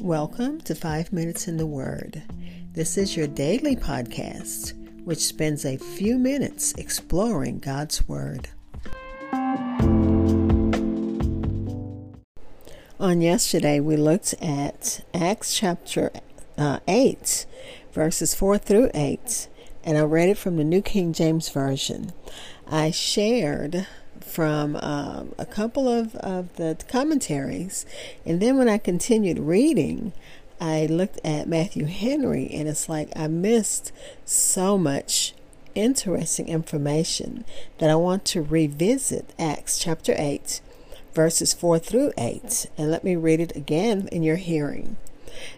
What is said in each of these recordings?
Welcome to Five Minutes in the Word. This is your daily podcast, which spends a few minutes exploring God's Word. On yesterday, we looked at Acts chapter uh, 8, verses 4 through 8, and I read it from the New King James Version. I shared from um, a couple of, of the commentaries. And then when I continued reading, I looked at Matthew Henry, and it's like I missed so much interesting information that I want to revisit Acts chapter 8, verses 4 through 8. And let me read it again in your hearing.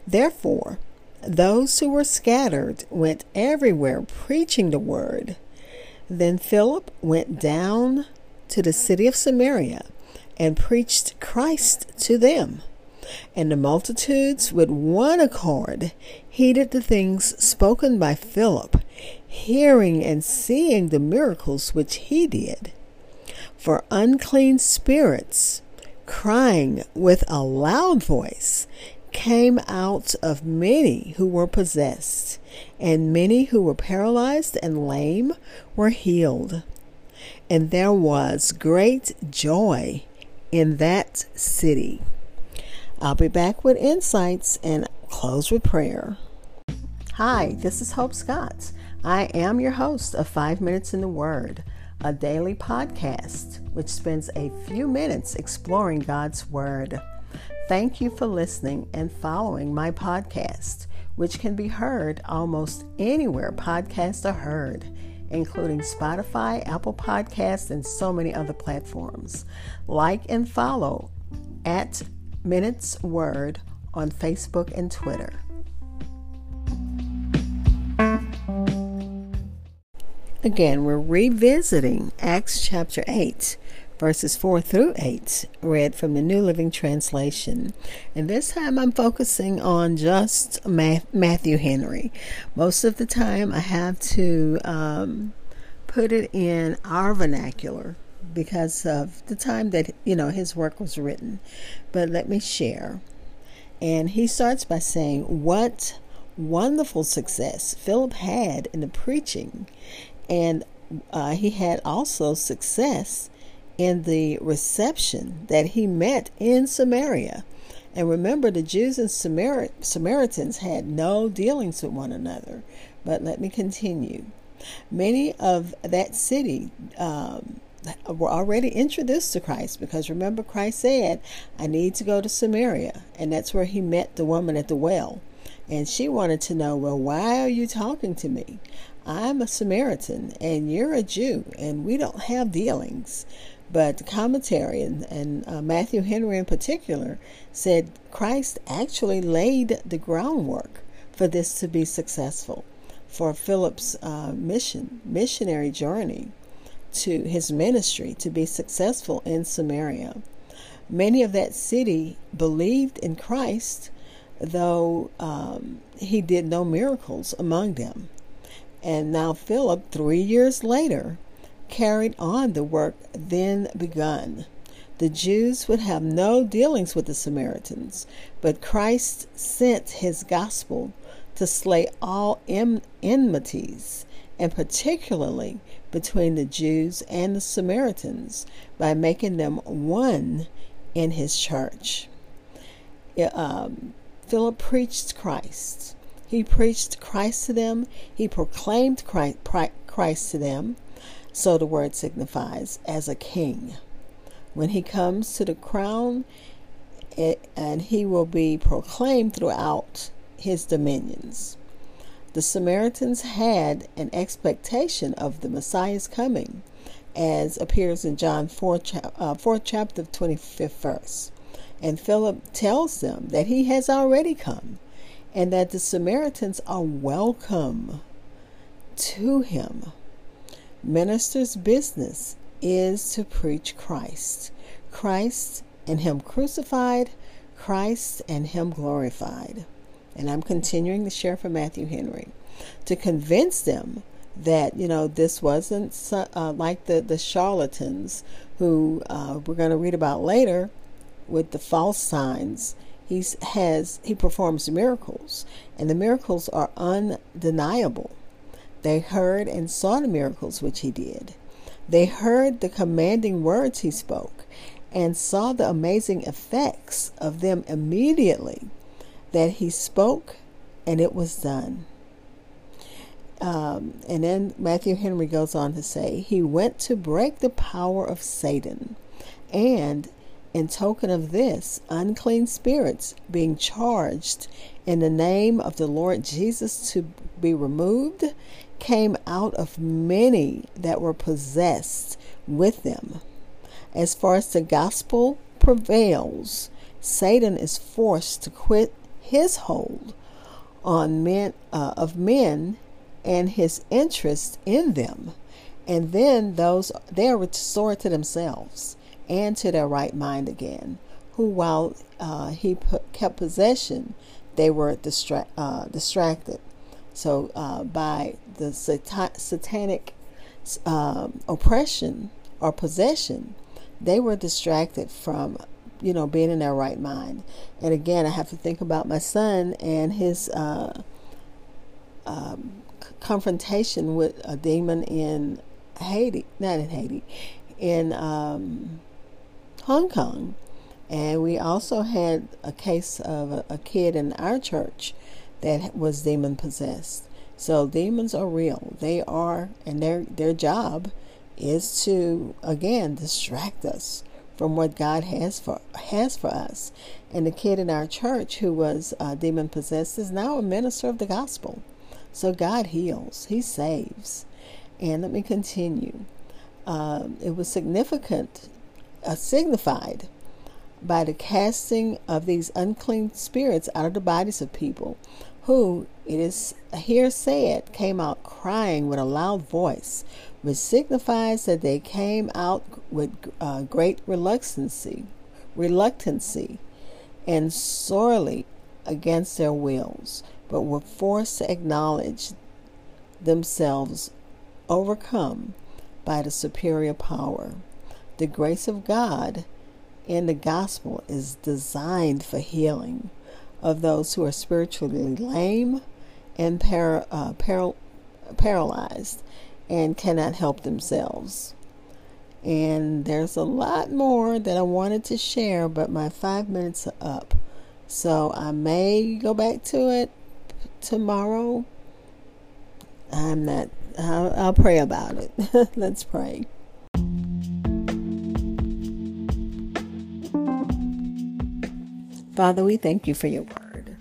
Therefore, those who were scattered went everywhere preaching the word. Then Philip went down to the city of Samaria and preached Christ to them. And the multitudes with one accord heeded the things spoken by Philip, hearing and seeing the miracles which he did. For unclean spirits, crying with a loud voice, came out of many who were possessed, and many who were paralyzed and lame were healed and there was great joy in that city. I'll be back with insights and close with prayer. Hi, this is Hope Scott. I am your host of Five Minutes in the Word, a daily podcast which spends a few minutes exploring God's Word. Thank you for listening and following my podcast, which can be heard almost anywhere podcasts are heard including Spotify, Apple Podcasts, and so many other platforms. Like and follow at Minutes Word on Facebook and Twitter. Again, we're revisiting Acts chapter 8 verses 4 through 8, read from the New Living Translation. And this time I'm focusing on just Matthew Henry. Most of the time I have to um, put it in our vernacular because of the time that you know his work was written. But let me share. And he starts by saying, What wonderful success Philip had in the preaching. And uh, he had also success in the reception that he met in Samaria. And remember, the Jews and Samar- Samaritans had no dealings with one another. But let me continue. Many of that city um, were already introduced to Christ because remember, Christ said, I need to go to Samaria. And that's where he met the woman at the well. And she wanted to know, well, why are you talking to me? I'm a Samaritan and you're a Jew, and we don't have dealings. But the commentary, and, and uh, Matthew Henry in particular, said Christ actually laid the groundwork for this to be successful, for Philip's uh, mission, missionary journey to his ministry to be successful in Samaria. Many of that city believed in Christ, though um, he did no miracles among them. And now, Philip, three years later, carried on the work then begun. The Jews would have no dealings with the Samaritans, but Christ sent his gospel to slay all enmities, and particularly between the Jews and the Samaritans, by making them one in his church. Um, Philip preached Christ. He preached Christ to them. He proclaimed Christ to them. So the word signifies as a king. When he comes to the crown, it, and he will be proclaimed throughout his dominions. The Samaritans had an expectation of the Messiah's coming, as appears in John 4, uh, 4th chapter, 25th verse. And Philip tells them that he has already come and that the Samaritans are welcome to him. Minister's business is to preach Christ. Christ and Him crucified, Christ and Him glorified. And I'm continuing to share from Matthew Henry to convince them that, you know, this wasn't uh, like the, the charlatans who uh, we're going to read about later with the false signs. he has he performs miracles, and the miracles are undeniable. They heard and saw the miracles which he did. They heard the commanding words he spoke and saw the amazing effects of them immediately that he spoke and it was done. Um, and then Matthew Henry goes on to say, He went to break the power of Satan, and in token of this, unclean spirits being charged in the name of the Lord Jesus to be removed, came out of many that were possessed with them. As far as the gospel prevails, Satan is forced to quit his hold on men uh, of men and his interest in them. And then those they are restored to themselves and to their right mind again, who while uh, he put, kept possession, they were distra- uh, distracted. So uh, by the sat- satanic um, oppression or possession, they were distracted from you know being in their right mind. And again, I have to think about my son and his uh, um, confrontation with a demon in Haiti, not in Haiti, in um, Hong Kong. And we also had a case of a, a kid in our church that was demon possessed. So demons are real. They are, and their their job is to again distract us from what God has for has for us. And the kid in our church who was uh, demon possessed is now a minister of the gospel. So God heals, He saves. And let me continue. Um, it was significant, uh, signified by the casting of these unclean spirits out of the bodies of people who, it is here said, came out crying with a loud voice, which signifies that they came out with uh, great reluctancy, reluctancy, and sorely against their wills but were forced to acknowledge themselves overcome by the superior power. The grace of God in the gospel is designed for healing of those who are spiritually lame and para, uh, para, paralyzed and cannot help themselves. And there's a lot more that I wanted to share, but my five minutes are up. So I may go back to it tomorrow. I'm not, I'll, I'll pray about it. Let's pray. Father, we thank you for your word.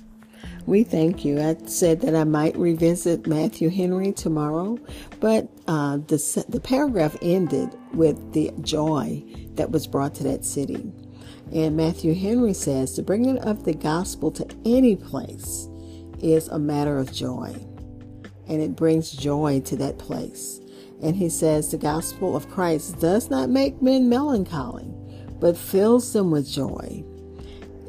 We thank you. I said that I might revisit Matthew Henry tomorrow, but uh, the, the paragraph ended with the joy that was brought to that city. And Matthew Henry says, the bringing of the gospel to any place is a matter of joy, and it brings joy to that place. And he says the gospel of Christ does not make men melancholy, but fills them with joy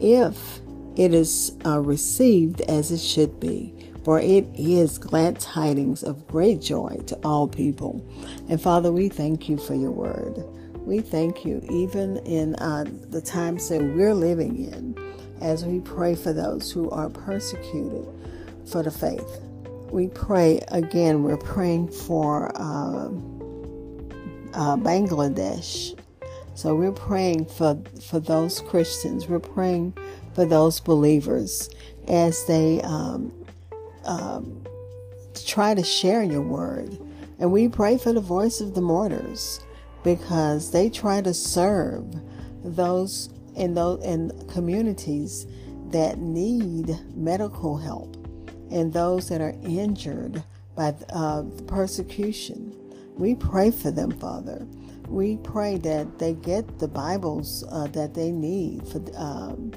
if it is uh, received as it should be. For it is glad tidings of great joy to all people. And Father, we thank you for your word. We thank you even in uh, the times that we're living in as we pray for those who are persecuted for the faith. We pray again, we're praying for uh, uh, Bangladesh. So we're praying for, for those Christians, we're praying for those believers as they um, um, try to share your word. And we pray for the voice of the martyrs because they try to serve those in those in communities that need medical help and those that are injured by uh, persecution. We pray for them, Father. We pray that they get the Bibles uh, that they need for um,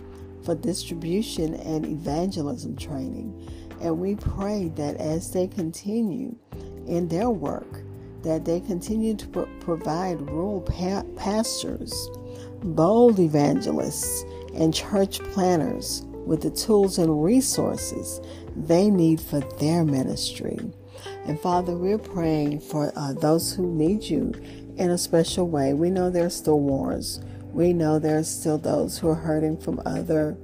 for distribution and evangelism training. And we pray that as they continue in their work, that they continue to pro- provide rural pa- pastors, bold evangelists, and church planners with the tools and resources they need for their ministry. And Father, we're praying for uh, those who need you in a special way. We know there's still wars. We know there's still those who are hurting from other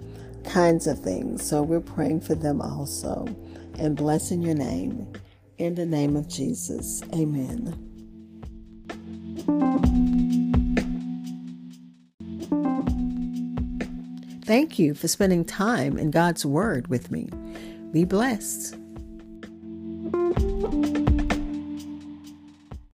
kinds of things. So we're praying for them also and blessing your name. In the name of Jesus, amen. Thank you for spending time in God's Word with me. Be blessed.